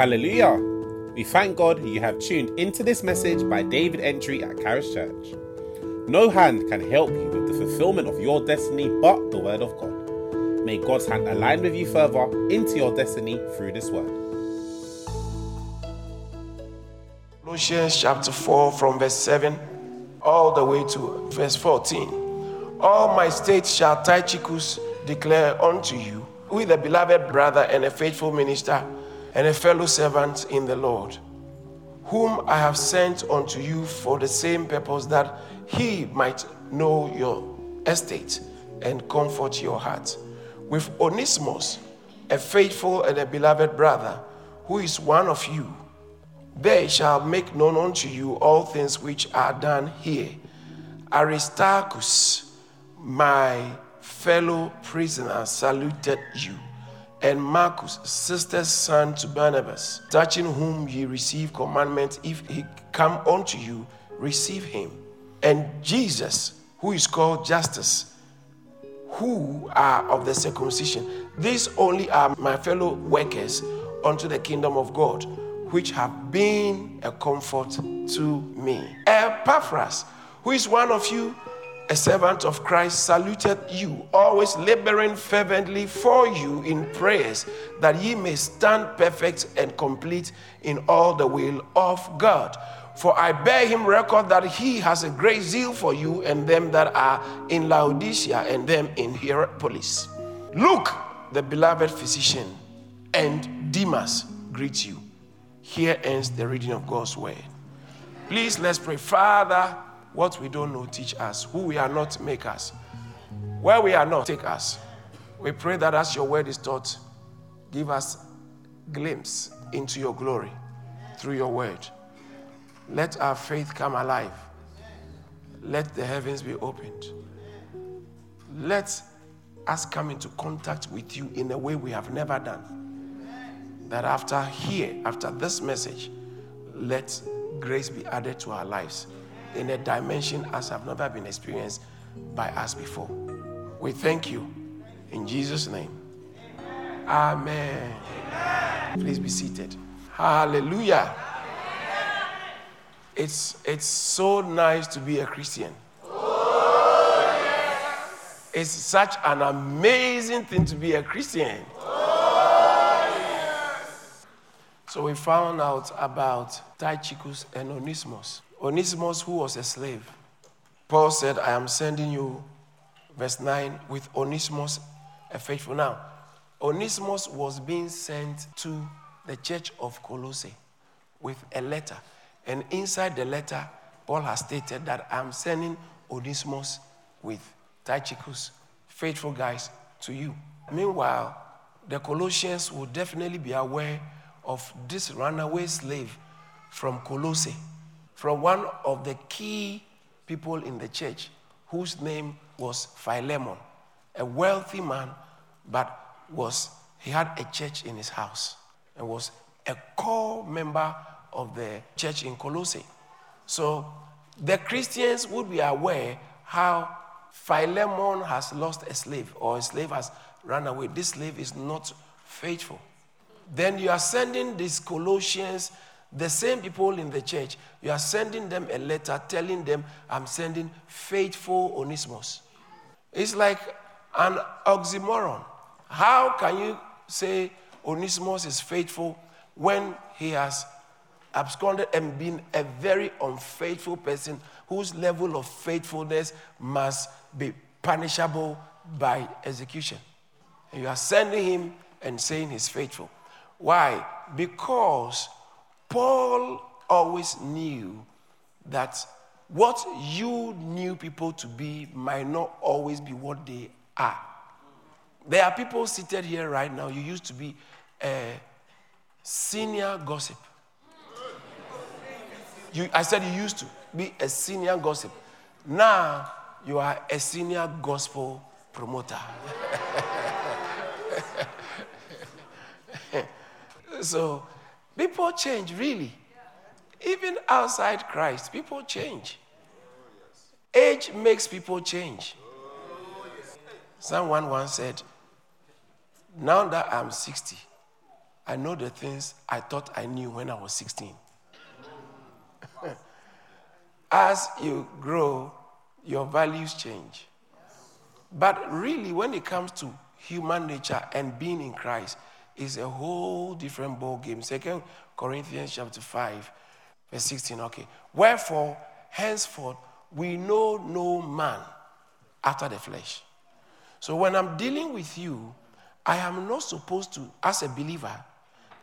Hallelujah! We thank God you have tuned into this message by David Antwi at Charis Church. No hand can help you with the fulfillment of your destiny but the Word of God. May God's hand align with you further into your destiny through this Word. Colossians chapter 4, from verse 7 all the way to verse 14. All my states shall Tychicus declare unto you, with a beloved brother and a faithful minister and a fellow servant in the Lord, whom I have sent unto you for the same purpose that he might know your estate and comfort your heart. With Onesimus, a faithful and a beloved brother, who is one of you, they shall make known unto you all things which are done here. Aristarchus, my fellow prisoner, saluted you and Marcus, sister's son to Barnabas, touching whom ye receive commandment, if he come unto you, receive him. And Jesus, who is called Justus, who are of the circumcision. These only are my fellow workers unto the kingdom of God, which have been a comfort to me. Epaphras, who is one of you, a servant of Christ, saluted you, always laboring fervently for you in prayers, that ye may stand perfect and complete in all the will of God. For I bear him record that he has a great zeal for you and them that are in Laodicea and them in Hierapolis. Luke, the beloved physician, and Demas greet you. Here ends the reading of God's word. Please let's pray. Father, what we don't know, teach us. Who we are not, make us. Where we are not, take us. We pray that as your word is taught, give us glimpse into your glory through your word. Let our faith come alive. Let the heavens be opened. Let us come into contact with you in a way we have never done. That after here, after this message, let grace be added to our lives in a dimension as have never been experienced by us before. We thank you in Jesus' name. Amen. Amen. Please be seated. Hallelujah. It's, it's so nice to be a Christian. It's such an amazing thing to be a Christian. So we found out about Tychicus and Onesimus. Onesimus, who was a slave. Paul said, I am sending you, verse 9, with Onesimus, a faithful. Now, Onesimus was being sent to the church of Colossae with a letter. And inside the letter, Paul has stated that I'm sending Onesimus with Tychicus, faithful guys, to you. Meanwhile, the Colossians will definitely be aware of this runaway slave from Colossae, from one of the key people in the church whose name was Philemon, a wealthy man, but was he had a church in his house and was a core member of the church in Colossae. So the Christians would be aware how Philemon has lost a slave or a slave has run away. This slave is not faithful. Then you are sending these Colossians, the same people in the church, you are sending them a letter telling them, I'm sending faithful Onesimus. It's like an oxymoron. How can you say Onesimus is faithful when he has absconded and been a very unfaithful person whose level of faithfulness must be punishable by execution? And you are sending him and saying he's faithful. Why? Because Paul always knew that what you knew people to be might not always be what they are. There are people seated here right now. You used to be a senior gossip. You, I said you used to be a senior gossip. Now you are a senior gospel promoter. so people change, really. Even outside Christ, people change. Age makes people change. Someone once said, Now that I'm 60, I know the things I thought I knew when I was 16. As you grow, your values change. But really, when it comes to human nature and being in Christ, is a whole different ball game. Second Corinthians chapter 5, verse 16. Okay. Wherefore, henceforth, we know no man after the flesh. So when I'm dealing with you, I am not supposed to, as a believer,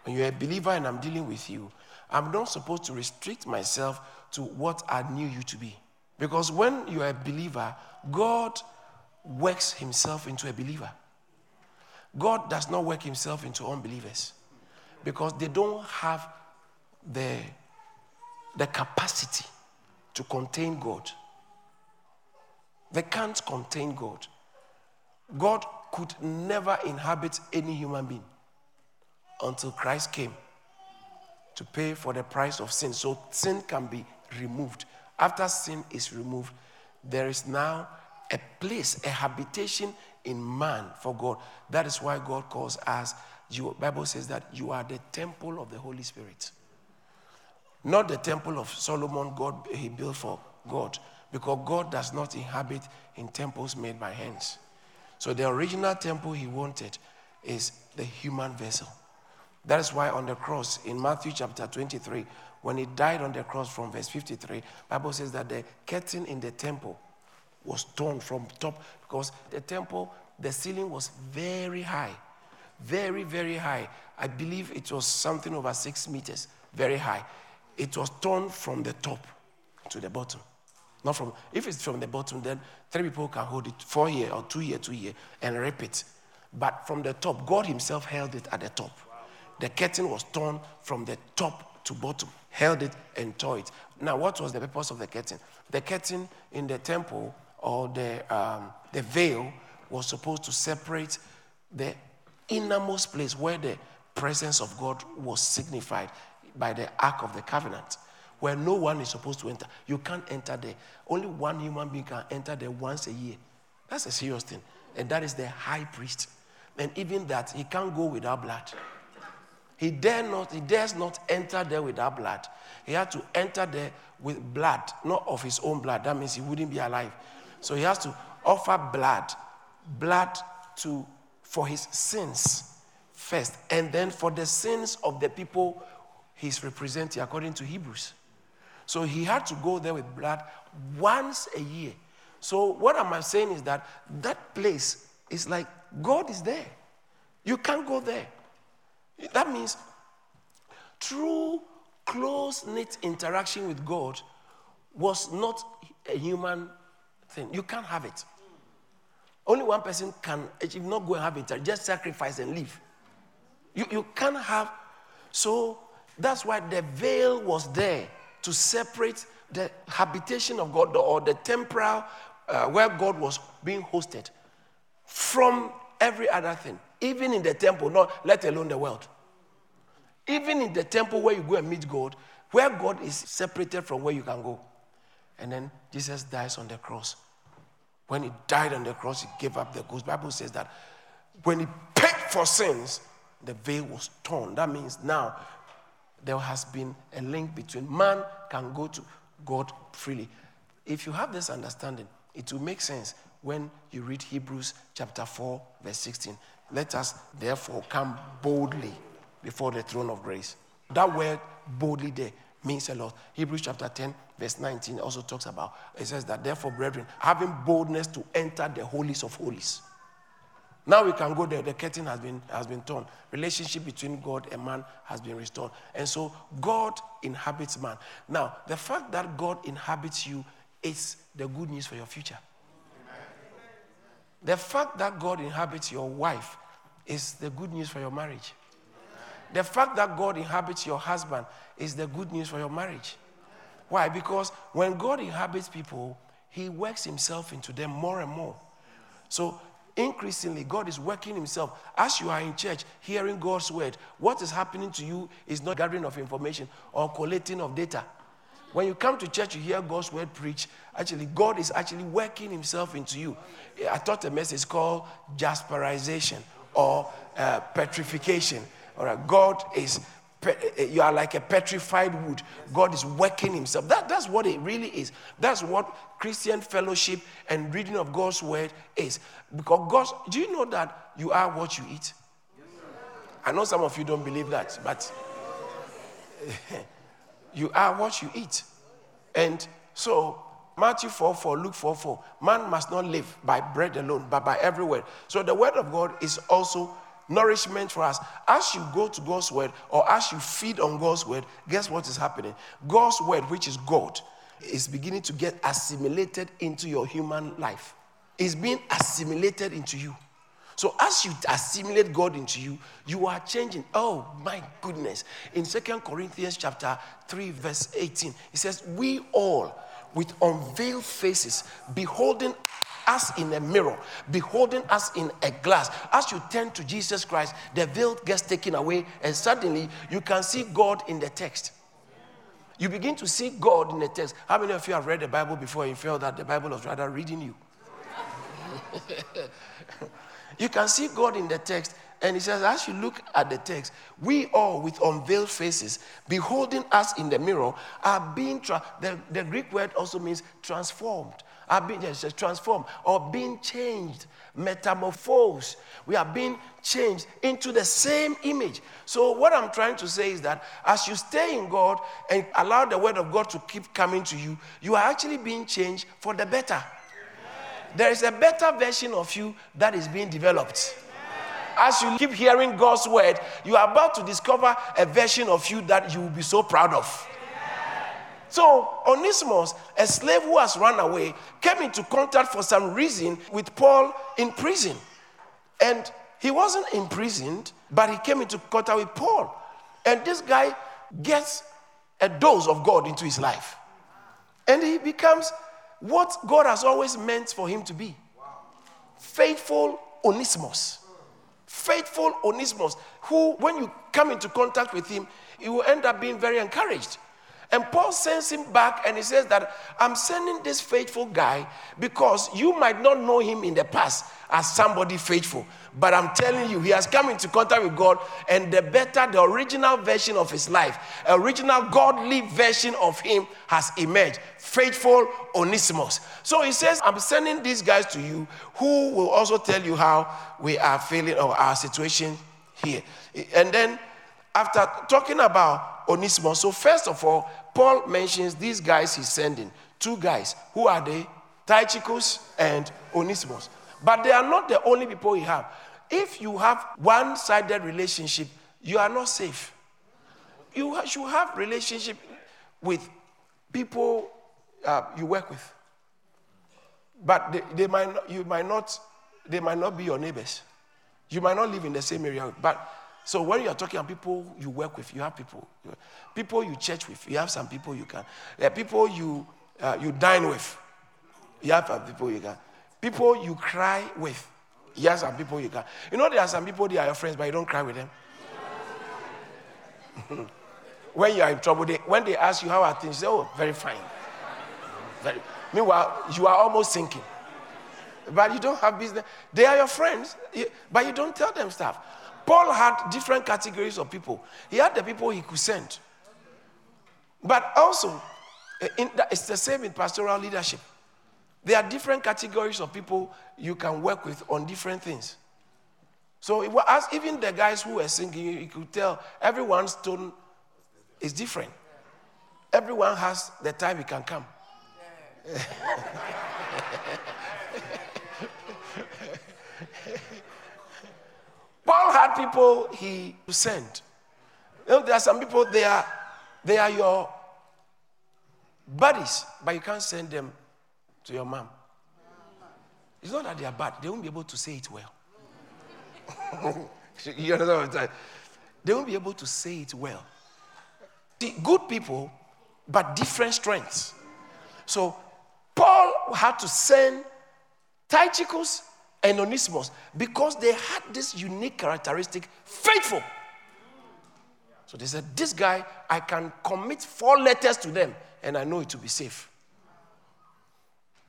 when you're a believer and I'm dealing with you, I'm not supposed to restrict myself to what I knew you to be. Because when you're a believer, God works himself into a believer. God does not work himself into unbelievers because they don't have the, the capacity to contain God. They can't contain God. God could never inhabit any human being until Christ came to pay for the price of sin. So sin can be removed. After sin is removed, there is now a place, a habitation in man for God. That is why God calls us, you, Bible says that you are the temple of the Holy Spirit. Not the temple of Solomon God he built for God, because God does not inhabit in temples made by hands. So the original temple he wanted is the human vessel. That is why on the cross in Matthew chapter 23, when he died on the cross from verse 53, Bible says that the curtain in the temple was torn from top because the temple, the ceiling was very high. Very, very high. I believe it was something over six meters, very high. It was torn from the top to the bottom. Not from, if it's from the bottom, then three people can hold it four here or two here, two here, and rip it. But from the top, God Himself held it at the top. The curtain was torn from the top to bottom, held it and tore it. Now, what was the purpose of the curtain? The curtain in the temple or the, um, the veil was supposed to separate the innermost place where the presence of God was signified by the Ark of the Covenant, where no one is supposed to enter. You can't enter there. Only one human being can enter there once a year. That's a serious thing. And that is the high priest. And even that, he can't go without blood. He dare not, he dares not enter there without blood. He had to enter there with blood, not of his own blood. That means he wouldn't be alive. So he has to offer blood, blood to for his sins first, and then for the sins of the people he's representing, according to Hebrews. So he had to go there with blood once a year. So what am I saying is that that place is like God is there. You can't go there. That means true, close knit interaction with God was not a human thing. You can't have it. Only one person can, if not go and have it, just sacrifice and leave. You, you can't have. So that's why the veil was there to separate the habitation of God or the temporal uh, where God was being hosted from every other thing, even in the temple, not let alone the world. Even in the temple where you go and meet God, where God is separated from where you can go. And then Jesus dies on the cross. When he died on the cross, he gave up the ghost. Bible says that when he paid for sins, the veil was torn. That means now there has been a link between man can go to God freely. If you have this understanding, it will make sense when you read Hebrews chapter 4, verse 16. Let us therefore come boldly before the throne of grace. That word boldly there means a lot. Hebrews chapter 10, verse 19 also talks about it says that therefore, brethren, having boldness to enter the holies of holies. Now we can go there. The curtain has been, has been torn. Relationship between God and man has been restored. And so God inhabits man. Now, the fact that God inhabits you is the good news for your future. The fact that God inhabits your wife is the good news for your marriage. The fact that God inhabits your husband is the good news for your marriage. Why? Because when God inhabits people, He works Himself into them more and more. So increasingly, God is working Himself. As you are in church hearing God's word, what is happening to you is not gathering of information or collating of data. When you come to church, you hear God's word preached. Actually, God is actually working Himself into you. I taught a message called jasperization or uh, petrification. All right, God is eh, eh, you are like a petrified wood. God is working Himself. That, that's what it really is. That's what Christian fellowship and reading of God's word is. Because God, do you know that you are what you eat? I know some of you don't believe that, but you are what you eat. And so, Matthew 4 4, Luke 4 4, man must not live by bread alone, but by every word. So, the word of God is also nourishment for us. As you go to God's word or as you feed on God's word, guess what is happening? God's word, which is God, is beginning to get assimilated into your human life. It's being assimilated into you. So as you assimilate God into you, you are changing. Oh my goodness. In Second Corinthians chapter 3, verse 18, it says, We all with unveiled faces, beholding us in a mirror, beholding us in a glass. As you turn to Jesus Christ, the veil gets taken away, and suddenly you can see God in the text. You begin to see God in the text. How many of you have read the Bible before and felt that the Bible was rather reading you? you can see God in the text, and he says, as you look at the text, we all with unveiled faces, beholding us in the mirror, are being, tra- the, the Greek word also means transformed are being transformed or being changed, metamorphosed. We are being changed into the same image. So, what I'm trying to say is that as you stay in God and allow the word of God to keep coming to you, you are actually being changed for the better. There is a better version of you that is being developed. As you keep hearing God's word, you are about to discover a version of you that you will be so proud of. So Onesimus, a slave who has run away, came into contact for some reason with Paul in prison. And he wasn't imprisoned, but he came into contact with Paul. And this guy gets a dose of God into his life. And he becomes what God has always meant for him to be faithful Onesimus. Faithful Onesimus, who, when you come into contact with him, you will end up being very encouraged. And Paul sends him back and he says that I'm sending this faithful guy because you might not know him in the past as somebody faithful. But I'm telling you, he has come into contact with God, and the better, the original version of his life, original godly version of him has emerged. Faithful Onesimus. So he says, I'm sending these guys to you who will also tell you how we are feeling or our situation here. And then after talking about Onesimus, so first of all, Paul mentions these guys he's sending. Two guys. Who are they? Tychicus and Onesimus. But they are not the only people he have. If you have one-sided relationship, you are not safe. You should have relationship with people uh, you work with. But they, they might you might not, they might not be your neighbors. You might not live in the same area. But so when you're talking about people you work with, you have people. People you church with, you have some people you can. There are people you, uh, you dine with, you have some people you can. People you cry with, you have some people you can. You know there are some people, they are your friends, but you don't cry with them. when you are in trouble, they, when they ask you how are things, you say, oh, very fine. Very. Meanwhile, you are almost sinking. But you don't have business. They are your friends, but you don't tell them stuff. Paul had different categories of people. He had the people he could send. But also, eh, the, it's the same in pastoral leadership. There are different categories of people you can work with on different things. So, it was, as even the guys who were singing, you could tell everyone's tone is different. Everyone has the time he can come. Paul had people he sent. You know, there are some people, they are, they are your buddies, but you can't send them to your mom. It's not that they are bad, they won't be able to say it well. you understand what I'm saying? They won't be able to say it well. See, good people, but different strengths. So Paul had to send Tychicus and Onesimus because they had this unique characteristic faithful. So they said, This guy, I can commit four letters to them and I know it will be safe.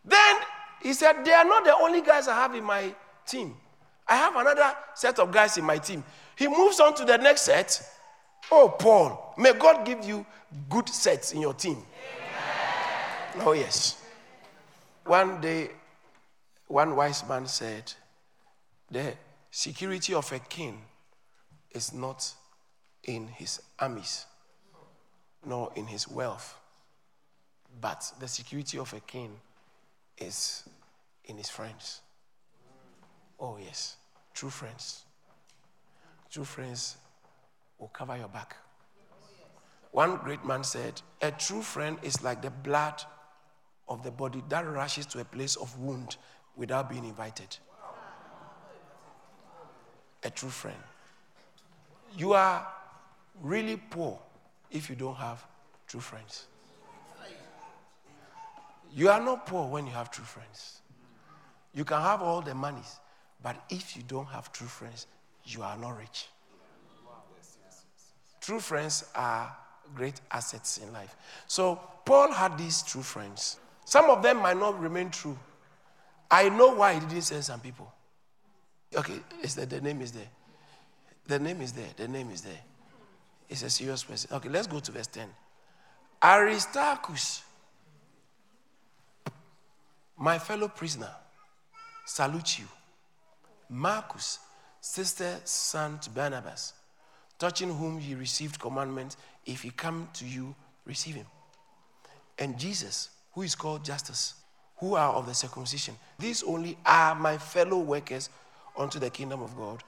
Then he said, They are not the only guys I have in my team. I have another set of guys in my team. He moves on to the next set. Oh, Paul, may God give you good sets in your team. Amen. Oh, yes. One day, one wise man said, The security of a king is not in his armies, nor in his wealth, but the security of a king is in his friends. Oh, yes, true friends. True friends will cover your back. One great man said, A true friend is like the blood of the body that rushes to a place of wound without being invited. A true friend. You are really poor if you don't have true friends. You are not poor when you have true friends. You can have all the monies, but if you don't have true friends, you are not rich. True friends are great assets in life. So Paul had these true friends. Some of them might not remain true. I know why he didn't send some people. Okay, it's the, the name is there. The name is there. The name is there. It's a serious person. Okay, let's go to verse 10. Aristarchus, my fellow prisoner, salute you. Marcus, sister son to Barnabas, touching whom he received commandment, if he come to you, receive him. And Jesus, who is called Justus, who are of the circumcision. These only are my fellow workers unto the kingdom of God,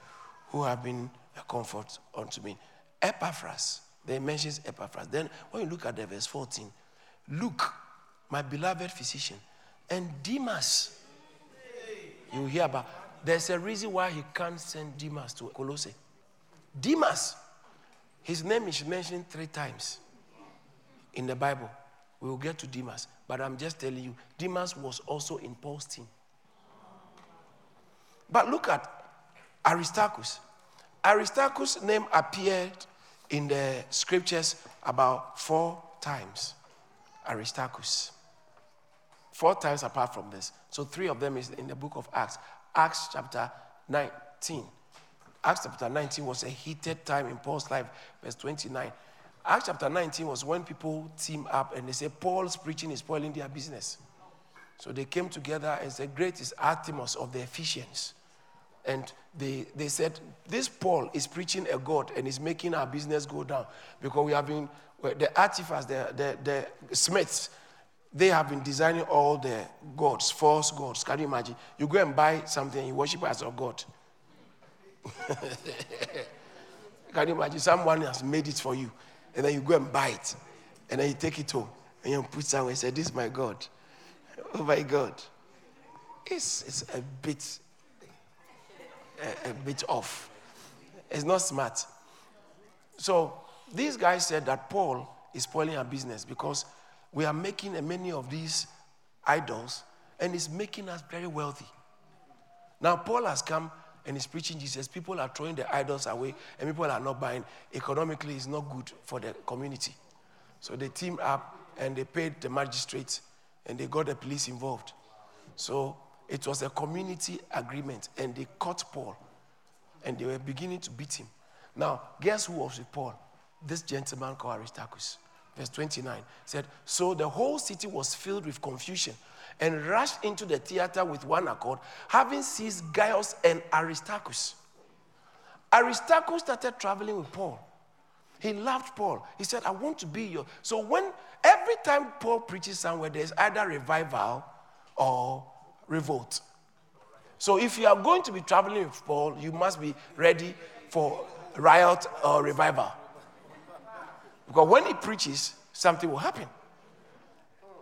who have been a comfort unto me. Epaphras, they mentions Epaphras. Then when you Luke at the verse 14, look, my beloved physician, and Demas, you hear about there's a reason why he can't send Demas to Colossae. Demas, his name is mentioned three times in the Bible. We will get to Demas, but I'm just telling you, Demas was also in Paul's team. But look at Aristarchus. Aristarchus' name appeared in the scriptures about four times. Aristarchus. Four times apart from this. So three of them is in the book of Acts. Acts chapter 19. Acts chapter 19 was a heated time in Paul's life, verse 29. Acts chapter 19 was when people team up and they say, Paul's preaching is spoiling their business. So they came together and said, Great is Artemis of the Ephesians. And they, they said, This Paul is preaching a God and is making our business go down because we have been, the artificers, the, the, the smiths, they have been designing all the gods, false gods. Can you imagine? You go and buy something, you worship as a god. Can you imagine? Someone has made it for you, and then you go and buy it, and then you take it home, and you put it somewhere and say, This is my God. Oh my God. It's, it's a bit a, a bit off. It's not smart. So these guys said that Paul is spoiling our business because we are making many of these idols and it's making us very wealthy. Now, Paul has come and is preaching Jesus. People are throwing the idols away and people are not buying. Economically, it's not good for the community. So they teamed up and they paid the magistrates and they got the police involved. So it was a community agreement and they caught Paul and they were beginning to beat him. Now, guess who was with Paul? This gentleman called Aristarchus verse 29 said, So the whole city was filled with confusion and rushed into the theater with one accord, having seized Gaius and Aristarchus. Aristarchus started traveling with Paul. He loved Paul. He said, I want to be your. So when every time Paul preaches somewhere, there's either revival or revolt. So if you are going to be traveling with Paul, you must be ready for riot or revival. Because when he preaches, something will happen.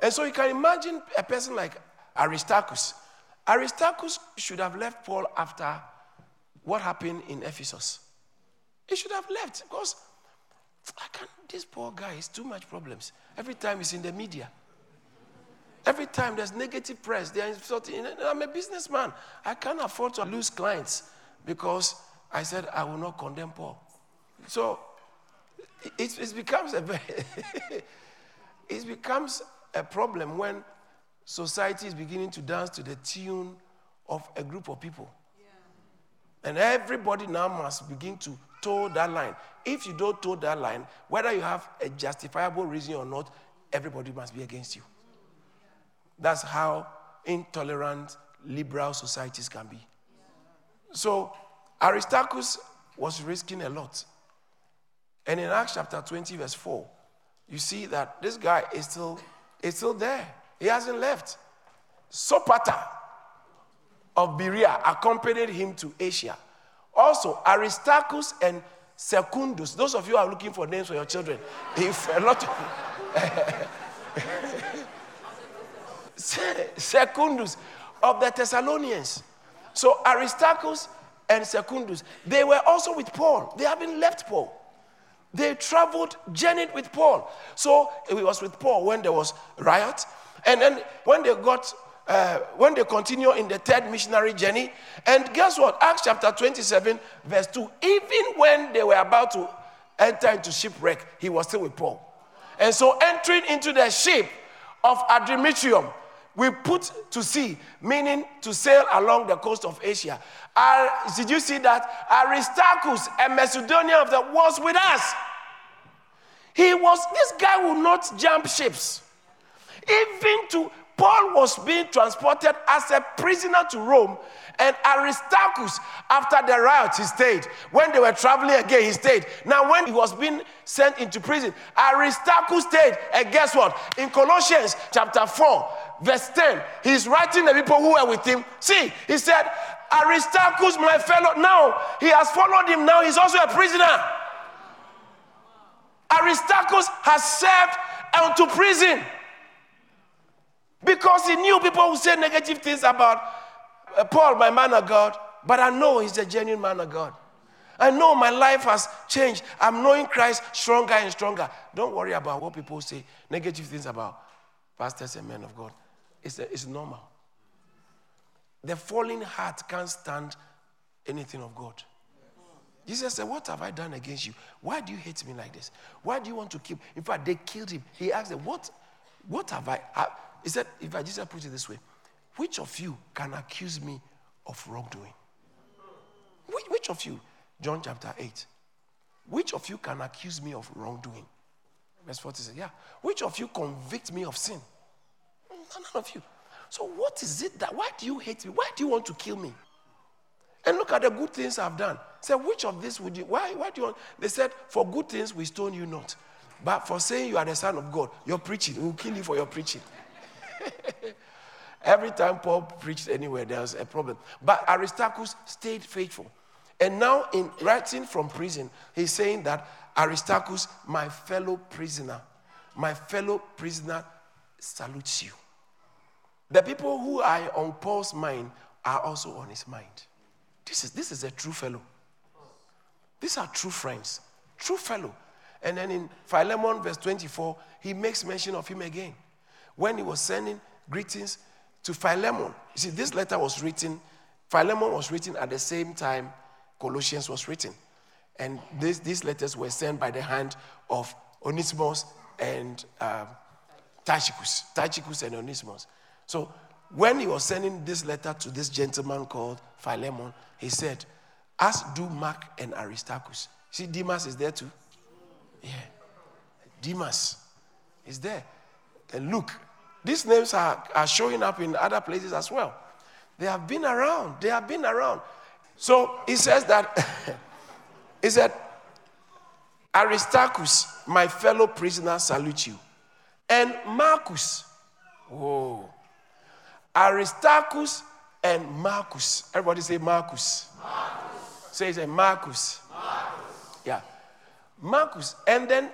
And so you can imagine a person like Aristarchus. Aristarchus should have left Paul after what happened in Ephesus. He should have left because I can't, this poor guy has too much problems. Every time he's in the media. Every time there's negative press, they're insulting. I'm a businessman. I can't afford to lose clients because I said I will not condemn Paul. So it, it becomes a very it becomes a problem when society is beginning to dance to the tune of a group of people. And everybody now must begin to toe that line. If you don't toe that line, whether you have a justifiable reason or not, everybody must be against you. That's how intolerant liberal societies can be. So Aristarchus was risking a lot. And in Acts chapter 20, verse 4, you see that this guy is still, is still there. He hasn't left. Sopater of Berea accompanied him to Asia. Also, Aristarchus and Secundus, those of you are looking for names for your children, if a lot of Secundus of the Thessalonians. So Aristarchus and Secundus, they were also with Paul. They haven't left Paul. They traveled, journeyed with Paul. So it was with Paul when there was riot. And then when they got, uh, when they continue in the third missionary journey, and guess what? Acts chapter 27, verse 2. Even when they were about to enter into shipwreck, he was still with Paul. And so entering into the ship of Adramyttium, we put to sea, meaning to sail along the coast of Asia. Uh, did you see that? Aristarchus, a Macedonian of the was with us. He was, this guy will not jump ships. Even to Paul was being transported as a prisoner to Rome, and Aristarchus, after the riot, he stayed. When they were traveling again, he stayed. Now, when he was being sent into prison, Aristarchus stayed. And guess what? In Colossians chapter 4, verse 10, he's writing the people who were with him. See, he said, Aristarchus, my fellow, now he has followed him, now he's also a prisoner. Aristarchus has served unto prison because he knew people would say negative things about uh, Paul, my man of God, but I know he's a genuine man of God. I know my life has changed. I'm knowing Christ stronger and stronger. Don't worry about what people say, negative things about pastors and men of God. It's, a, it's normal. The falling heart can't stand anything of God. Jesus said, What have I done against you? Why do you hate me like this? Why do you want to kill? In fact, they killed him. He asked them, What, what have I? He said, If I Jesus put it this way, which of you can accuse me of wrongdoing? Which, which of you? John chapter 8. Which of you can accuse me of wrongdoing? Verse 40 says, Yeah. Which of you convict me of sin? None of you. So, what is it that, why do you hate me? Why do you want to kill me? And look at the good things I've done. Say, which of this would you, why, why do you want? They said, for good things we stone you not. But for saying you are the son of God, you're preaching. We'll kill you for your preaching. Every time Paul preached anywhere, there was a problem. But Aristarchus stayed faithful. And now, in writing from prison, he's saying that Aristarchus, my fellow prisoner, my fellow prisoner salutes you. The people who are on Paul's mind are also on his mind. This is, this is a true fellow. These are true friends, true fellow. And then in Philemon, verse 24, he makes mention of him again. When he was sending greetings to Philemon. You see, this letter was written, Philemon was written at the same time Colossians was written. And this, these letters were sent by the hand of Onesimus and uh, Tychicus. Tychicus and Onesimus. So when he was sending this letter to this gentleman called Philemon, he said, As do Mark and Aristarchus. See, Demas is there too. Yeah. Demas is there. And look, these names are, are showing up in other places as well. They have been around. They have been around. So he says that, he said, Aristarchus, my fellow prisoner, salute you. And Marcus, whoa, Aristarchus and Marcus. Everybody say Marcus. Marcus. Say, say Marcus. Marcus. Yeah. Marcus. And then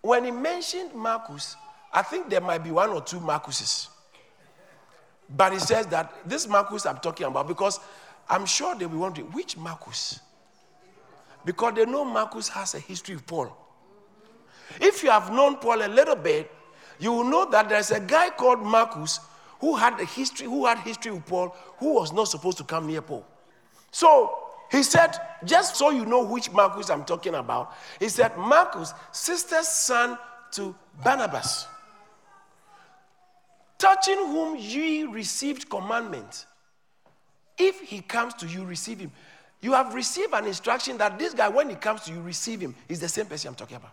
when he mentioned Marcus, I think there might be one or two Marcuses. But he says that this Marcus I'm talking about, because I'm sure they'll be wondering, which Marcus? Because they know Marcus has a history with Paul. If you have known Paul a little bit, you will know that there's a guy called Marcus who had a history, who had history with Paul, who was not supposed to come near Paul. So he said, just so you know which Marcus I'm talking about, he said, Marcus, sister's son to Barnabas touching whom ye received commandment. If he comes to you, receive him. You have received an instruction that this guy, when he comes to you, receive him. He's the same person I'm talking about.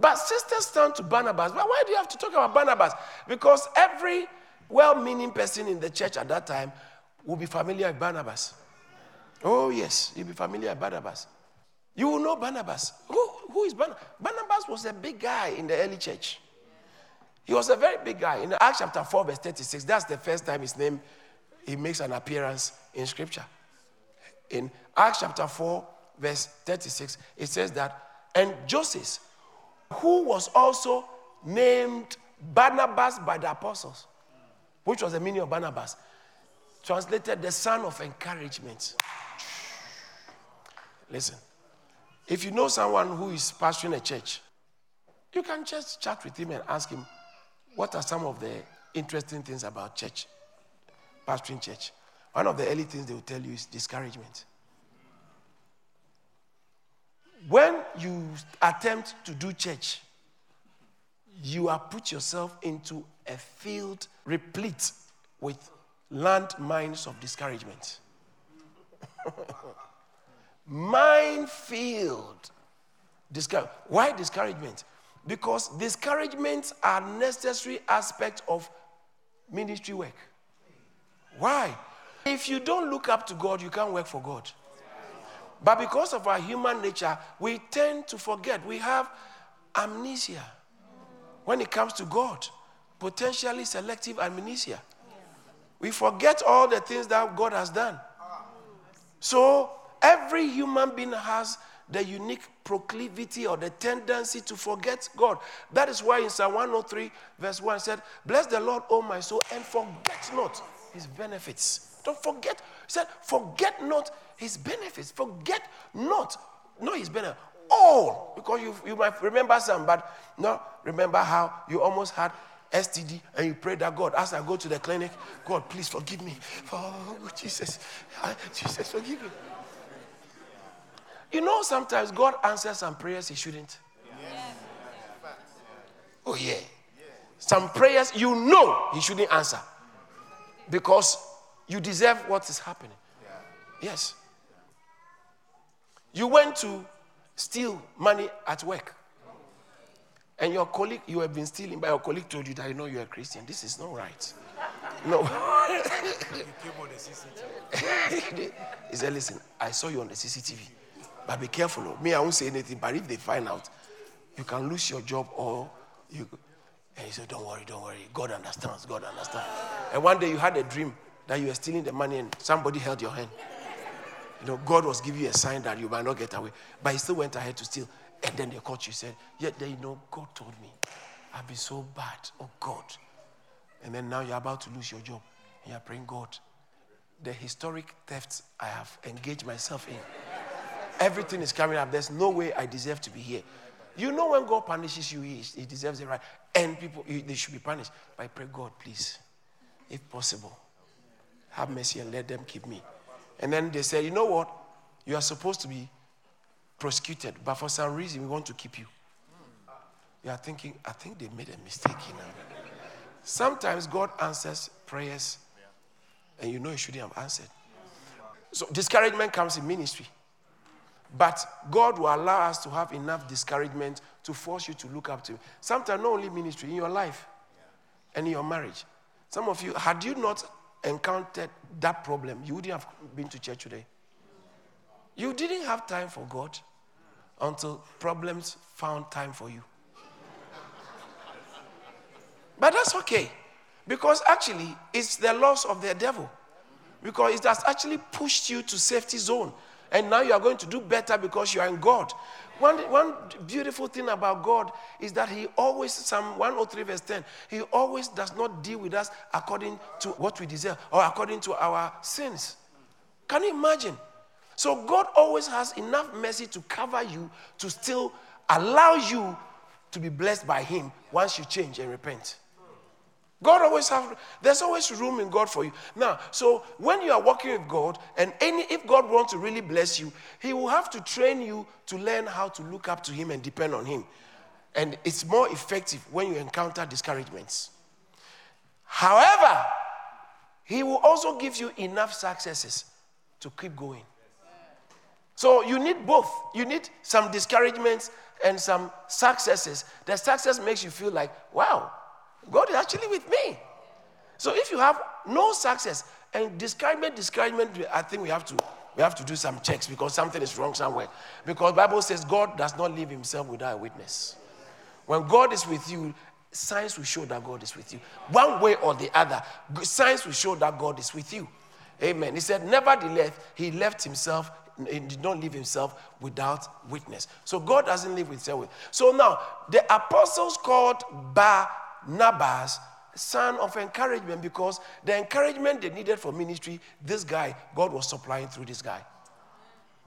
But sisters turn to Barnabas. But why do you have to talk about Barnabas? Because every well meaning person in the church at that time will be familiar with Barnabas. Oh, yes, you'll be familiar with Barnabas. You will know Barnabas. Who, who is Barnabas? Barnabas was a big guy in the early church. He was a very big guy. In Acts chapter 4, verse 36, that's the first time his name he makes an appearance in scripture. In Acts chapter 4, verse 36, it says that, and Joseph, who was also named Barnabas by the apostles, which was the meaning of Barnabas, translated the son of encouragement. Listen, if you know someone who is pastoring a church, you can just chat with him and ask him, what are some of the interesting things about church, pastoring church? One of the early things they will tell you is discouragement. When you attempt to do church, you are put yourself into a field replete with landmines of discouragement. Minefield. Discour- Why discouragement? Because discouragements are necessary aspect of ministry work. Why? If you don't look up to God, you can't work for God. But because of our human nature, we tend to forget. We have amnesia when it comes to God, potentially selective amnesia. We forget all the things that God has done. So every human being has the unique proclivity or the tendency to forget God. That is why in Psalm 103, verse 1 said, Bless the Lord, O my soul, and forget not his benefits. Don't forget. He said, Forget not his benefits. Forget not. No, his benefits. All. Because you, you might remember some, but no, remember how you almost had STD and you pray that God, as I go to the clinic, God, please forgive me. Oh, Jesus. Ah, Jesus, forgive me. You know, sometimes God answers some prayers he shouldn't. Yes. Oh, yeah. Some prayers you know he shouldn't answer because you deserve what is happening. Yes. You went to steal money at work. And your colleague, you have been stealing, but your colleague told you that you know you're a Christian. This is not right. No. he said, Listen, I saw you on the CCTV. But be careful. Oh. Me, I won't say anything. But if they find out, you can lose your job or you. And he said, Don't worry, don't worry. God understands. God understands. And one day you had a dream that you were stealing the money and somebody held your hand. You know, God was giving you a sign that you might not get away. But he still went ahead to steal. And then they caught you. Said, Yet you know, God told me. I've been so bad. Oh God. And then now you're about to lose your job. You're praying, God, the historic thefts I have engaged myself in. Everything is coming up. There's no way I deserve to be here. You know when God punishes you, he, he deserves it right. And people, they should be punished. But I pray, God, please, if possible, have mercy and let them keep me. And then they said, you know what? You are supposed to be prosecuted, but for some reason we want to keep you. You are thinking, I think they made a mistake you know. Sometimes God answers prayers and you know He shouldn't have answered. So discouragement comes in ministry. But God will allow us to have enough discouragement to force you to look up to Him. Sometimes, not only ministry, in your life and in your marriage. Some of you, had you not encountered that problem, you wouldn't have been to church today. You didn't have time for God until problems found time for you. But that's okay. Because actually, it's the loss of the devil. Because it has actually pushed you to safety zone. And now you are going to do better because you are in God. One, one beautiful thing about God is that He always, Psalm 103, verse 10, He always does not deal with us according to what we deserve or according to our sins. Can you imagine? So God always has enough mercy to cover you to still allow you to be blessed by Him once you change and repent. God always have there's always room in God for you. Now, so when you are working with God, and any if God wants to really bless you, He will have to train you to learn how to look up to Him and depend on Him. And it's more effective when you encounter discouragements. However, He will also give you enough successes to keep going. So you need both. You need some discouragements and some successes. The success makes you feel like, wow, God is actually with me. So if you have no success and discouragement, discouragement, I think we have to we have to do some checks because something is wrong somewhere. Because Bible says God does not leave himself without a witness. When God is with you, signs will show that God is with you. One way or the other, signs will show that God is with you. Amen. He said, Nevertheless, he left himself, he did not leave himself without witness. So God doesn't with himself. So now, the apostles called Barnabas son of encouragement because the encouragement they needed for ministry, this guy, God was supplying through this guy.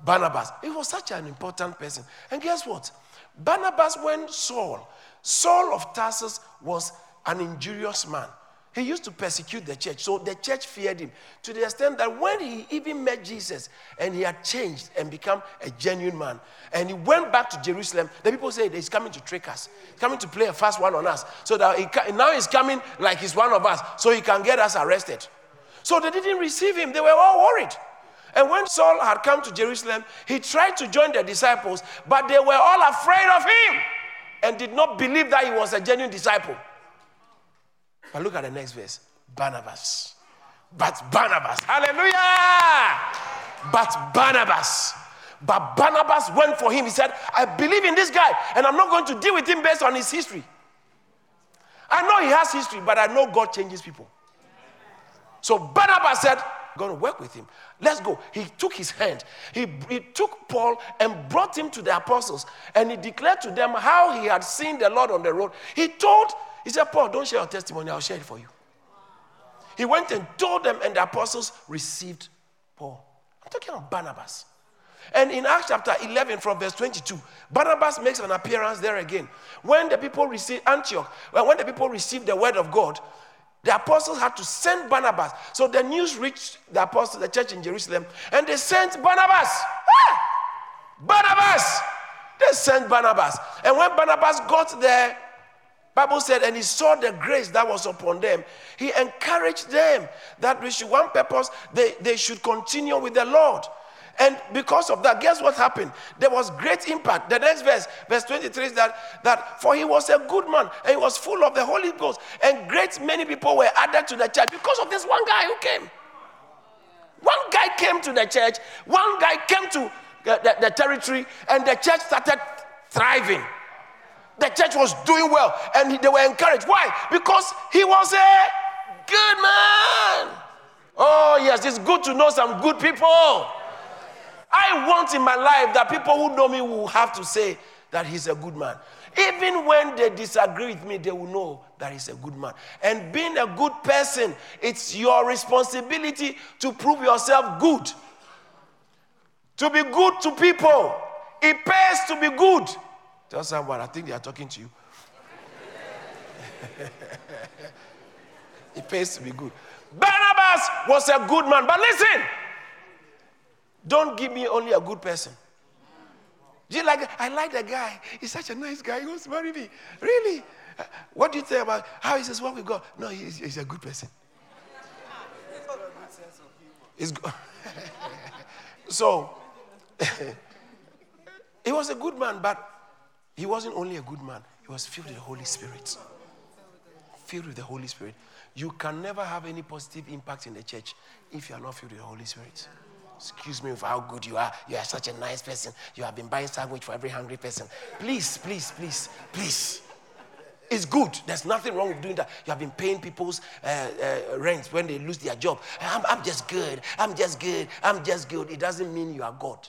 Barnabas. He was such an important person. And guess what? Barnabas, when Saul, Saul of Tarsus was an injurious man. He used to persecute the church. So the church feared him to the extent that when he even met Jesus and he had changed and become a genuine man, and he went back to Jerusalem, the people said he's coming to trick us, he's coming to play a fast one on us. So that he, now he's coming like he's one of us, so he can get us arrested. So they didn't receive him, they were all worried. And when Saul had come to Jerusalem, he tried to join the disciples, but they were all afraid of him and did not believe that he was a genuine disciple. But look at the next verse Barnabas. But Barnabas, hallelujah! But Barnabas. But Barnabas went for him. He said, I believe in this guy, and I'm not going to deal with him based on his history. I know he has history, but I know God changes people. So Barnabas said, going to work with him. Let's go. He took his hand. He, he took Paul and brought him to the apostles. And he declared to them how he had seen the Lord on the road. He told he said, Paul, don't share your testimony, I'll share it for you. He went and told them, and the apostles received Paul. I'm talking about Barnabas. And in Acts chapter 11, from verse 22, Barnabas makes an appearance there again. When the people received Antioch, when the people received the word of God, the apostles had to send Barnabas. So the news reached the apostles, the church in Jerusalem, and they sent Barnabas. Ah! Barnabas! They sent Barnabas. And when Barnabas got there, Bible said, and he saw the grace that was upon them. He encouraged them that we should, one purpose, they, they should continue with the Lord. And because of that, guess what happened? There was great impact. The next verse, verse 23, is that, that for he was a good man and he was full of the Holy Ghost, and great many people were added to the church because of this one guy who came. One guy came to the church, one guy came to the, the, the territory, and the church started thriving. The church was doing well and they were encouraged. Why? Because he was a good man. Oh, yes, it's good to know some good people. I want in my life that people who know me will have to say that he's a good man. Even when they disagree with me, they will know that he's a good man. And being a good person, it's your responsibility to prove yourself good. To be good to people. It pays to be good. Tell someone, I think they are talking to you. it pays to be good. Barnabas was a good man, but listen, don't give me only a good person. Do you like? I like the guy. He's such a nice guy. He wants to marry me. Really? What do you think about how he says what with God? No, he's, he's a good person. He's good. so he was a good man, but he wasn't only a good man, he was filled with the Holy Spirit. Filled with the Holy Spirit. You can never have any positive impact in the church if you are not filled with the Holy Spirit. Excuse me for how good you are. You are such a nice person. You have been buying sandwich for every hungry person. Please, please, please, please. It's good. There's nothing wrong with doing that. You have been paying people's uh, uh, rent when they lose their job. I'm, I'm just good. I'm just good. I'm just good. It doesn't mean you are God.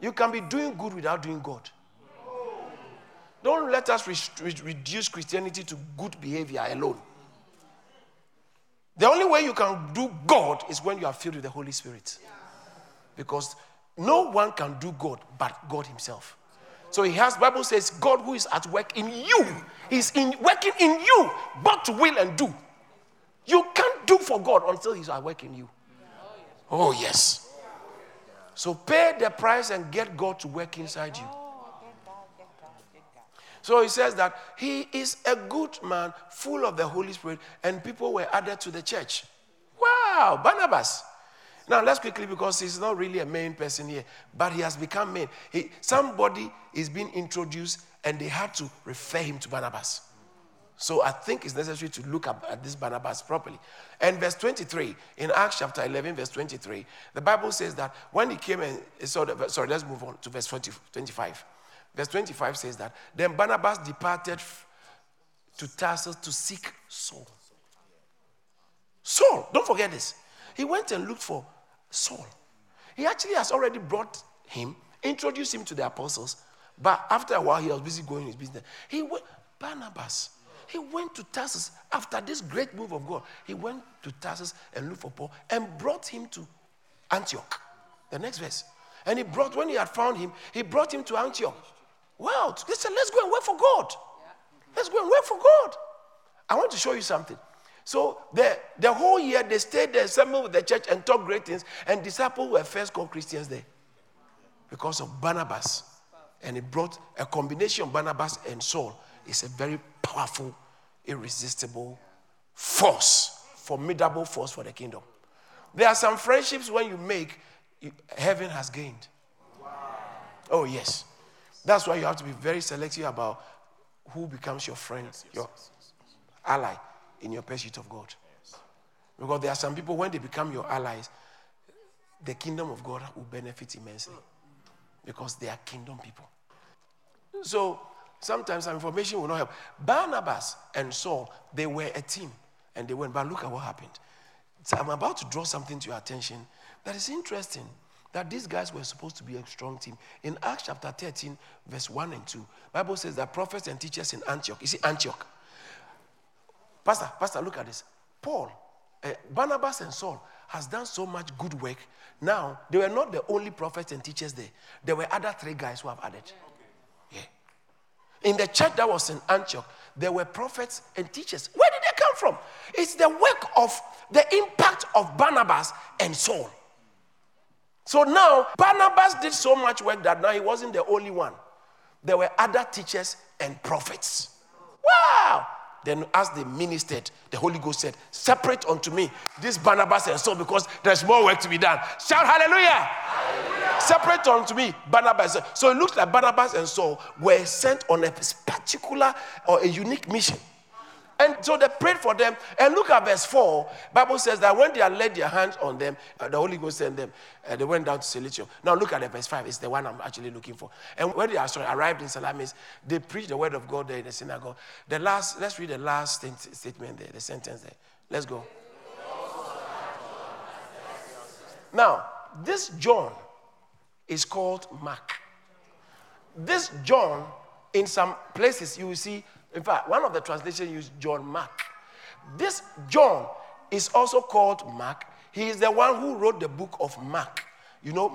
You can be doing good without doing God. Don't let us re- reduce Christianity to good behavior alone. The only way you can do God is when you are filled with the Holy Spirit. Because no one can do God but God Himself. So he has, Bible says, God who is at work in you, He's in working in you, both to will and do. You can't do for God until He's at work in you. Oh, yes. So pay the price and get God to work inside you. So he says that he is a good man, full of the Holy Spirit, and people were added to the church. Wow, Barnabas. Now let's quickly because he's not really a main person here, but he has become main. He, somebody is being introduced and they had to refer him to Barnabas. So I think it's necessary to look at, this Barnabas properly. And verse 23, in Acts chapter 11, verse 23, the Bible says that when he came and, eh, so sorry, let's move on to verse 20, 25. Verse 25 says that, then Barnabas departed to Tarsus to seek Saul. Saul, don't forget this. He went and looked for Saul. He actually has already brought him, introduced him to the apostles, but after a while he was busy going his business. He went, Barnabas, he went to Tarsus after this great move of God. He went to Tarsus and looked for Paul and brought him to Antioch. The next verse. And he brought, when he had found him, he brought him to Antioch. Well, they said, let's go and work for God. Let's go and work for God. I want to show you something. So the, the whole year they stayed there, assembled with the church and talked great things, and disciples were first called Christians there because of Barnabas. And it brought a combination of Barnabas and Saul. It's a very powerful, irresistible force, formidable force for the kingdom. There are some friendships when you make, you, heaven has gained. Wow. Oh, yes. That's why you have to be very selective about who becomes your friend, your ally in your pursuit of God. Because there are some people, when they become your allies, the kingdom of God will benefit immensely because they are kingdom people. So sometimes some information will not help. Barnabas and Saul, they were a team and they went, but look at what happened. So I'm about to draw something to your attention that is interesting that these guys were supposed to be a strong team. In Acts chapter 13, verse 1 and 2, Bible says that prophets and teachers in Antioch, you see Antioch. Pastor, Pastor, look at this. Paul, uh, Barnabas and Saul has done so much good work. Now, they were not the only prophets and teachers there. There were other three guys who have added. Yeah. In the church that was in Antioch, there were prophets and teachers. Where did they come from? It's the work of the impact of Barnabas and Saul. So now, Barnabas did so much work that now he wasn't the only one. There were other teachers and prophets. Wow! Then, as they ministered, the Holy Ghost said, Separate unto me this Barnabas and Saul because there's more work to be done. Shout hallelujah! hallelujah. Separate unto me Barnabas. So it looks like Barnabas and Saul were sent on a particular or a unique mission. And so they prayed for them. And look at verse 4. Bible says that when they had laid their hands on them, uh, the Holy Ghost sent them. Uh, they went down to Cilicia. Now look at the verse 5. It's the one I'm actually looking for. And when they sorry, arrived in Salamis, they preached the word of God there in the synagogue. The last, let's read the last statement there, the sentence there. Let's go. Now, this John is called Mark. This John, in some places, you will see in fact, one of the translations used John Mark. This John is also called Mark. He is the one who wrote the book of Mark. You know,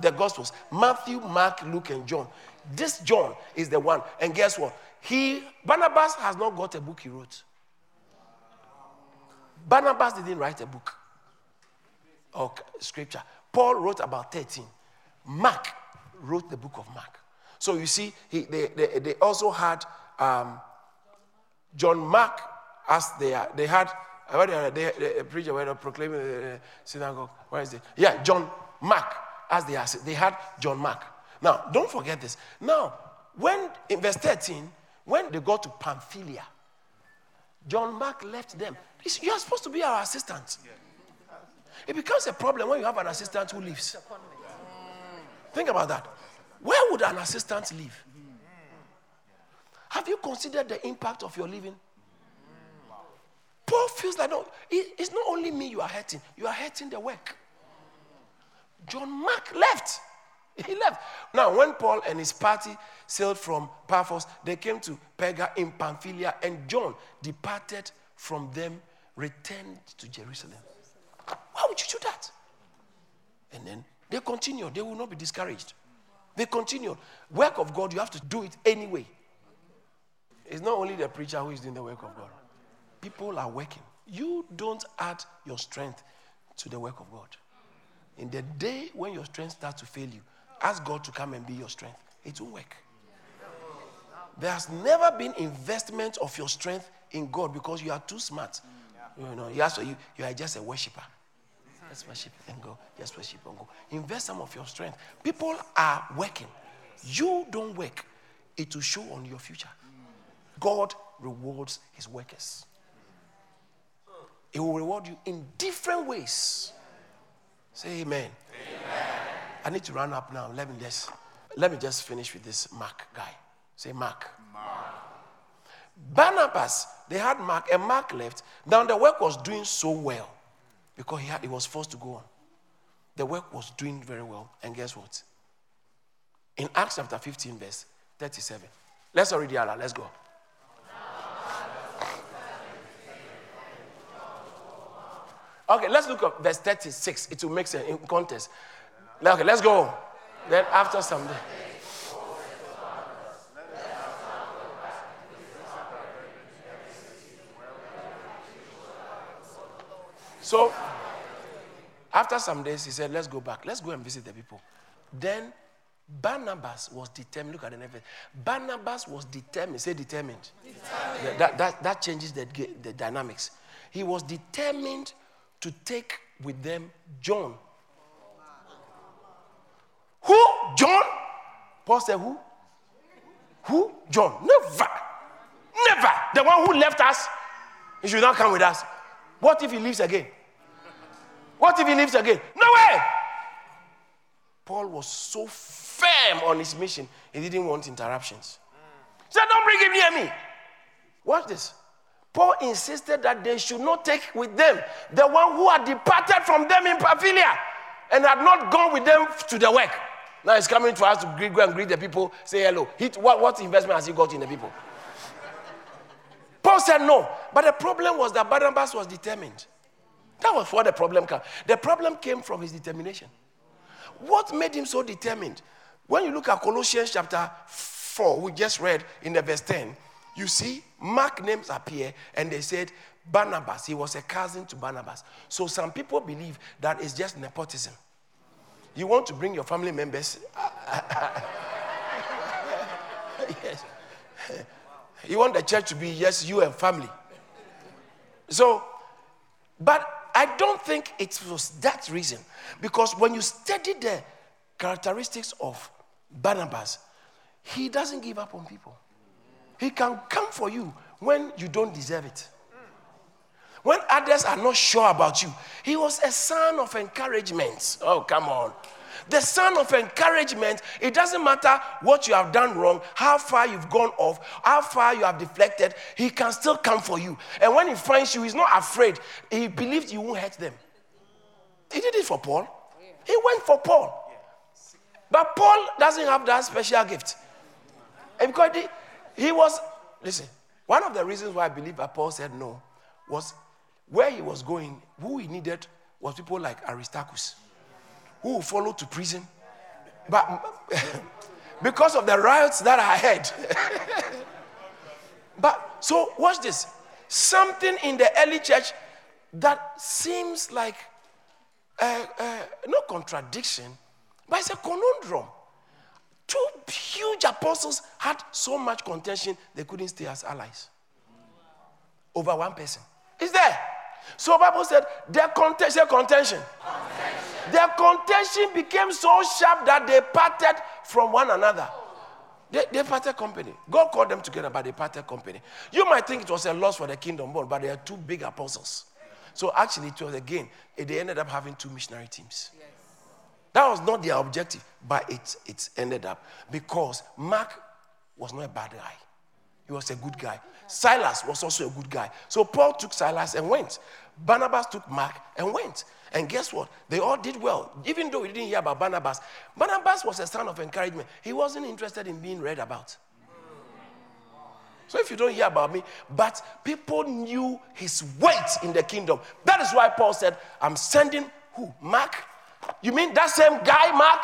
the Gospels Matthew, Mark, Luke, and John. This John is the one. And guess what? He, Barnabas has not got a book he wrote. Barnabas didn't write a book or scripture. Paul wrote about 13. Mark wrote the book of Mark. So you see, he, they, they, they also had um, John Mark, as they are, they had, uh, they, they, preacher were proclaiming the synagogue. Where is it? Yeah, John Mark, as they they had John Mark. Now, don't forget this. Now, when in verse 13, when they got to Pamphylia, John Mark left them. You are supposed to be our assistant. It becomes a problem when you have an assistant who leaves. Think about that. Where would an assistant live? Have you considered the impact of your living? Paul feels like no, it's not only me you are hurting, you are hurting the work. John Mark left. He left. Now, when Paul and his party sailed from Paphos, they came to Perga in Pamphylia, and John departed from them, returned to Jerusalem. Why would you do that? And then they continued. They will not be discouraged. They continued. Work of God, you have to do it anyway. It's not only the preacher who is doing the work of God. People are working. You don't add your strength to the work of God. In the day when your strength starts to fail you, ask God to come and be your strength. It will work. There has never been investment of your strength in God because you are too smart. You know, you are just a worshiper. Just worship and go. Just worship and go. Invest some of your strength. People are working. You don't work. It will show on your future. God rewards his workers. He will reward you in different ways. Say amen. amen. I need to run up now. Let me just let me just finish with this Mark guy. Say Mark. Mark. Barnabas, they had Mark, and Mark left. Now the work was doing so well because he, had, he was forced to go on. The work was doing very well. And guess what? In Acts chapter 15, verse 37. Let's already Allah. Let's go. Okay, let's look at verse 36. It will make sense in context. Okay, let's go. Then after some day. So, after some days, he said, Let's go back. Let's go and visit the people. Then Barnabas was determined. Look at the next Barnabas was determined. Say determined. determined. That, that, that changes the, the dynamics. He was determined to take with them John. Who? John? Paul said, Who? Who? John. Never. Never. The one who left us, he should not come with us. What if he leaves again? What if he leaves again? No way. Paul was so firm on his mission, he didn't want interruptions. He said, Don't bring him near me. Watch this. Paul insisted that they should not take with them the one who had departed from them in Pamphylia and had not gone with them to the work. Now he's coming to us to greet, go and greet the people, say hello. He, what, what investment has he got in the people? Paul said no. But the problem was that Barnabas was determined. That was where the problem came. The problem came from his determination. What made him so determined? When you look at Colossians chapter 4, we just read in the verse 10, you see Mark names appear and they said Barnabas, he was a cousin to Barnabas. So some people believe that it's just nepotism. You want to bring your family members. yes. You want the church to be just you and family. So, but I don't think it was that reason. Because when you study the characteristics of Barnabas, he doesn't give up on people. He can come for you when you don't deserve it. When others are not sure about you, he was a son of encouragement. Oh, come on. The son of encouragement, it doesn't matter what you have done wrong, how far you've gone off, how far you have deflected, he can still come for you. And when he finds you, he's not afraid. He believes you won't hurt them. He did it for Paul. He went for Paul. But Paul doesn't have that special gift. And because he, he was, listen, one of the reasons why I believe that Paul said no was where he was going, who he needed was people like Aristarchus who will follow to prison. But because of the riots that I had. but so watch this. Something in the early church that seems like uh, uh, no contradiction, but it's a conundrum. Two huge apostles had so much contention they couldn't stay as allies over one person. Is there? So Bible said their contention, contention. contention. Their contention became so sharp that they parted from one another. They, they parted company. God called them together, but they parted company. You might think it was a loss for the kingdom, but they are two big apostles. So actually, it was again, they ended up having two missionary teams. That was not their objective, but it, it ended up because Mark was not a bad guy. He was a good guy. Silas was also a good guy. So Paul took Silas and went. Barnabas took Mark and went. And guess what? They all did well. Even though we didn't hear about Barnabas, Barnabas was a son of encouragement. He wasn't interested in being read about. So if you don't hear about me, but people knew his weight in the kingdom. That is why Paul said, I'm sending who? Mark? You mean that same guy, Mark?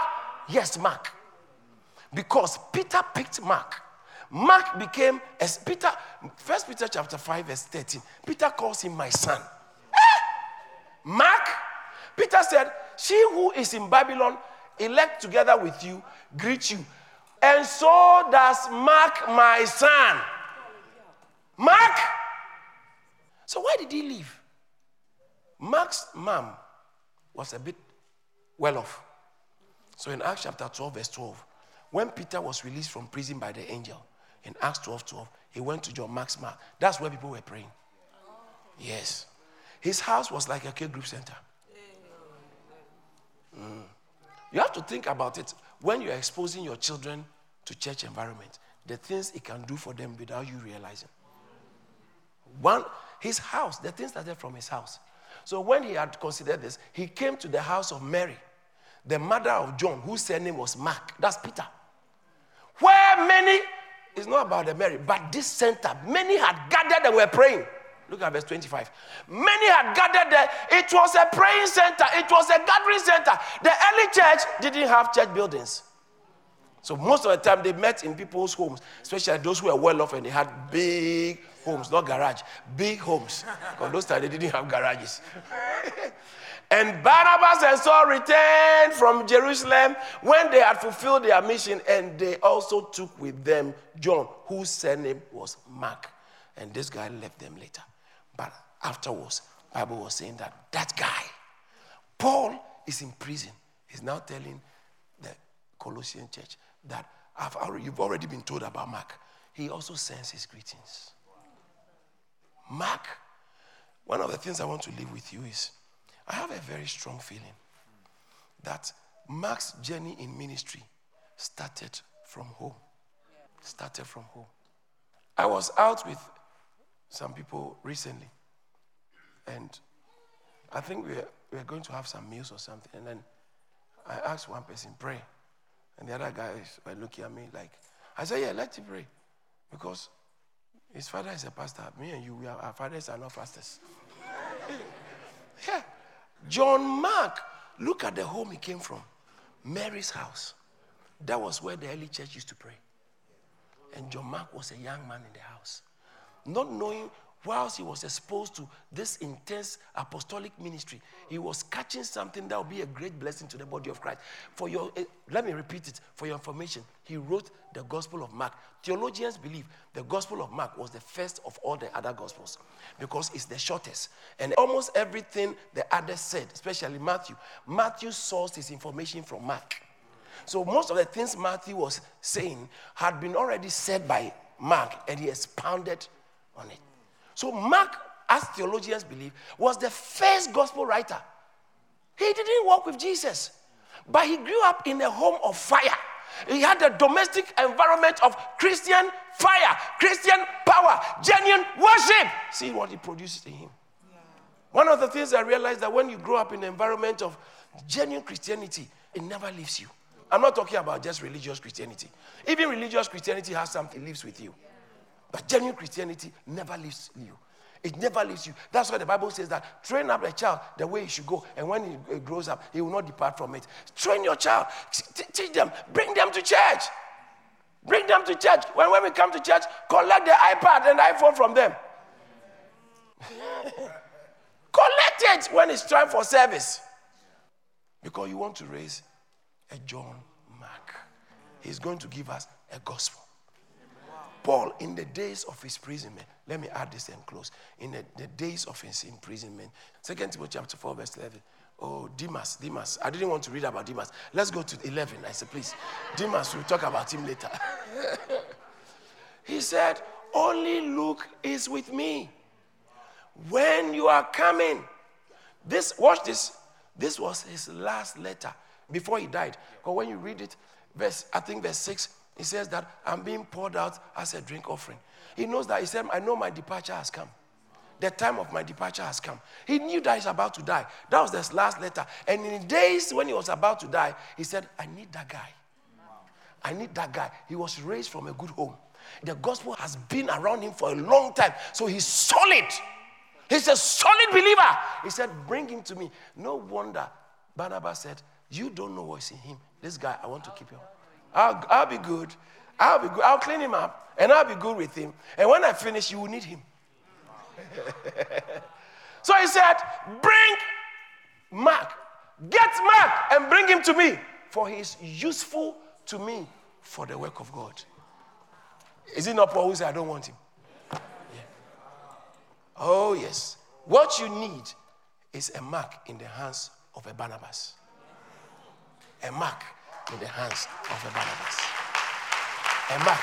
Yes, Mark. Because Peter picked Mark. Mark became as Peter, First Peter chapter 5, verse 13. Peter calls him my son. Eh! Mark, Peter said, She who is in Babylon, elect together with you, greet you. And so does Mark, my son. Mark. So why did he leave? Mark's mom was a bit well off. So in Acts chapter 12, verse 12, when Peter was released from prison by the angel, in Acts 12, 12, he went to John Mark's mark. That's where people were praying. Yes. His house was like a K group center. You have to think about it when you're exposing your children to church environment, the things it can do for them without you realizing. One, his house, the things started from his house. So when he had considered this, he came to the house of Mary, the mother of John, whose surname was Mark. That's Peter. Where many, it's not about the Mary, but this center, many had gathered and were praying. Look at verse 25. Many had gathered there. It was a praying center, it was a gathering center. The early church didn't have church buildings. So most of the time they met in people's homes, especially those who were well off and they had big homes, not garage, big homes. Because those times they didn't have garages. and Barnabas and Saul returned from Jerusalem when they had fulfilled their mission, and they also took with them John, whose surname was Mark. And this guy left them later. Afterwards, Bible was saying that that guy, Paul, is in prison. He's now telling the Colossian church that already, you've already been told about Mark. He also sends his greetings. Mark, one of the things I want to leave with you is I have a very strong feeling that Mark's journey in ministry started from home. Started from home. I was out with some people recently, and I think we are, we are going to have some meals or something. And then I asked one person, pray. And the other guys were looking at me like, I said, yeah, let's pray. Because his father is a pastor. Me and you, we are, our fathers are not pastors. yeah. John Mark, look at the home he came from. Mary's house. That was where the early church used to pray. And John Mark was a young man in the house. Not knowing whilst he was exposed to this intense apostolic ministry, he was catching something that would be a great blessing to the body of Christ. For your, uh, let me repeat it for your information. He wrote the Gospel of Mark. Theologians believe the Gospel of Mark was the first of all the other Gospels because it's the shortest. And almost everything the others said, especially Matthew, Matthew sourced his information from Mark. So most of the things Matthew was saying had been already said by Mark, and he expounded on it. So, Mark, as theologians believe, was the first gospel writer. He didn't work with Jesus, but he grew up in a home of fire. He had a domestic environment of Christian fire, Christian power, genuine worship. See what he produces in him. Yeah. One of the things I realized that when you grow up in an environment of genuine Christianity, it never leaves you. I'm not talking about just religious Christianity. Even religious Christianity has something, lives with you. But genuine Christianity never leaves you. It never leaves you. That's why the Bible says that train up a child the way he should go, and when he grows up, he will not depart from it. Train your child, teach them, bring them to church. Bring them to church. When, when we come to church, collect the iPad and iPhone from them. collect it when it's time for service. Because you want to raise a John Mark. He's going to give us a gospel. Paul, in the days of his imprisonment, let me add this and close. In the, the days of his imprisonment, Second Timothy chapter 4, verse 11. Oh, Demas, Demas. I didn't want to read about Demas. Let's go to 11. I said, please. Demas, we'll talk about him later. he said, Only Luke is with me. When you are coming, this, watch this. This was his last letter before he died. Because when you read it, verse, I think verse 6, he says that I'm being poured out as a drink offering. He knows that. He said, I know my departure has come. The time of my departure has come. He knew that he's about to die. That was his last letter. And in the days when he was about to die, he said, I need that guy. I need that guy. He was raised from a good home. The gospel has been around him for a long time. So he's solid. He's a solid believer. He said, Bring him to me. No wonder Barnabas said, You don't know what's in him. This guy, I want to keep him. I'll, I'll be good. I'll be good. I'll clean him up and I'll be good with him. And when I finish, you will need him. so he said, Bring Mark. Get Mark and bring him to me, for he is useful to me for the work of God. Is it not Paul who said, I don't want him? Yeah. Oh, yes. What you need is a mark in the hands of a Barnabas. A mark in the hands of a Barnabas. A mark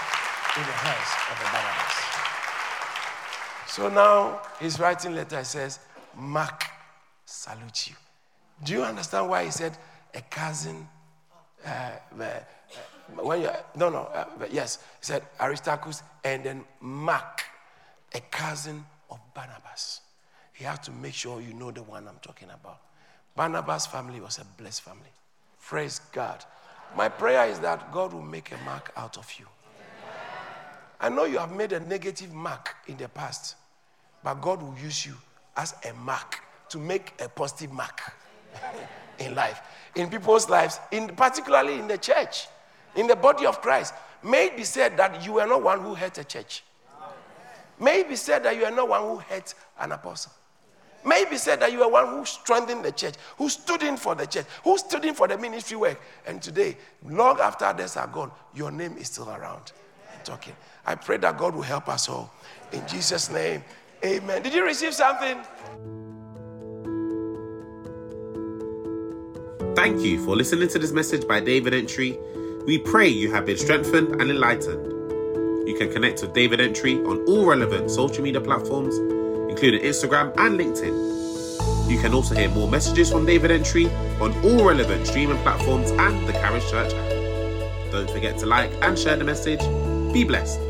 in the hands of a Barnabas. So now he's writing letter. He says, Mark salute you. Do you understand why he said a cousin? Uh, uh, when you no no uh, yes, he said Aristarchus and then Mark, a cousin of Barnabas. He has to make sure you know the one I'm talking about. Barnabas' family was a blessed family. Praise God. My prayer is that God will make a mark out of you. I know you have made a negative mark in the past, but God will use you as a mark to make a positive mark in life, in people's lives, in particularly in the church, in the body of Christ. May it be said that you are not one who hurt a church. May it be said that you are not one who hurt an apostle. May it be said that you are one who strengthened the church, who stood in for the church, who stood in for the ministry work. And today, long after others are gone, your name is still around. I'm Talking. I pray that God will help us all. In Jesus' name, amen. Did you receive something? Thank you for listening to this message by David Antwi. We pray you have been strengthened and enlightened. You can connect with David Antwi on all relevant social media platforms, including Instagram and LinkedIn. You can also hear more messages from David Antwi on all relevant streaming platforms and the Charis Church app. Don't forget to like and share the message. Be blessed.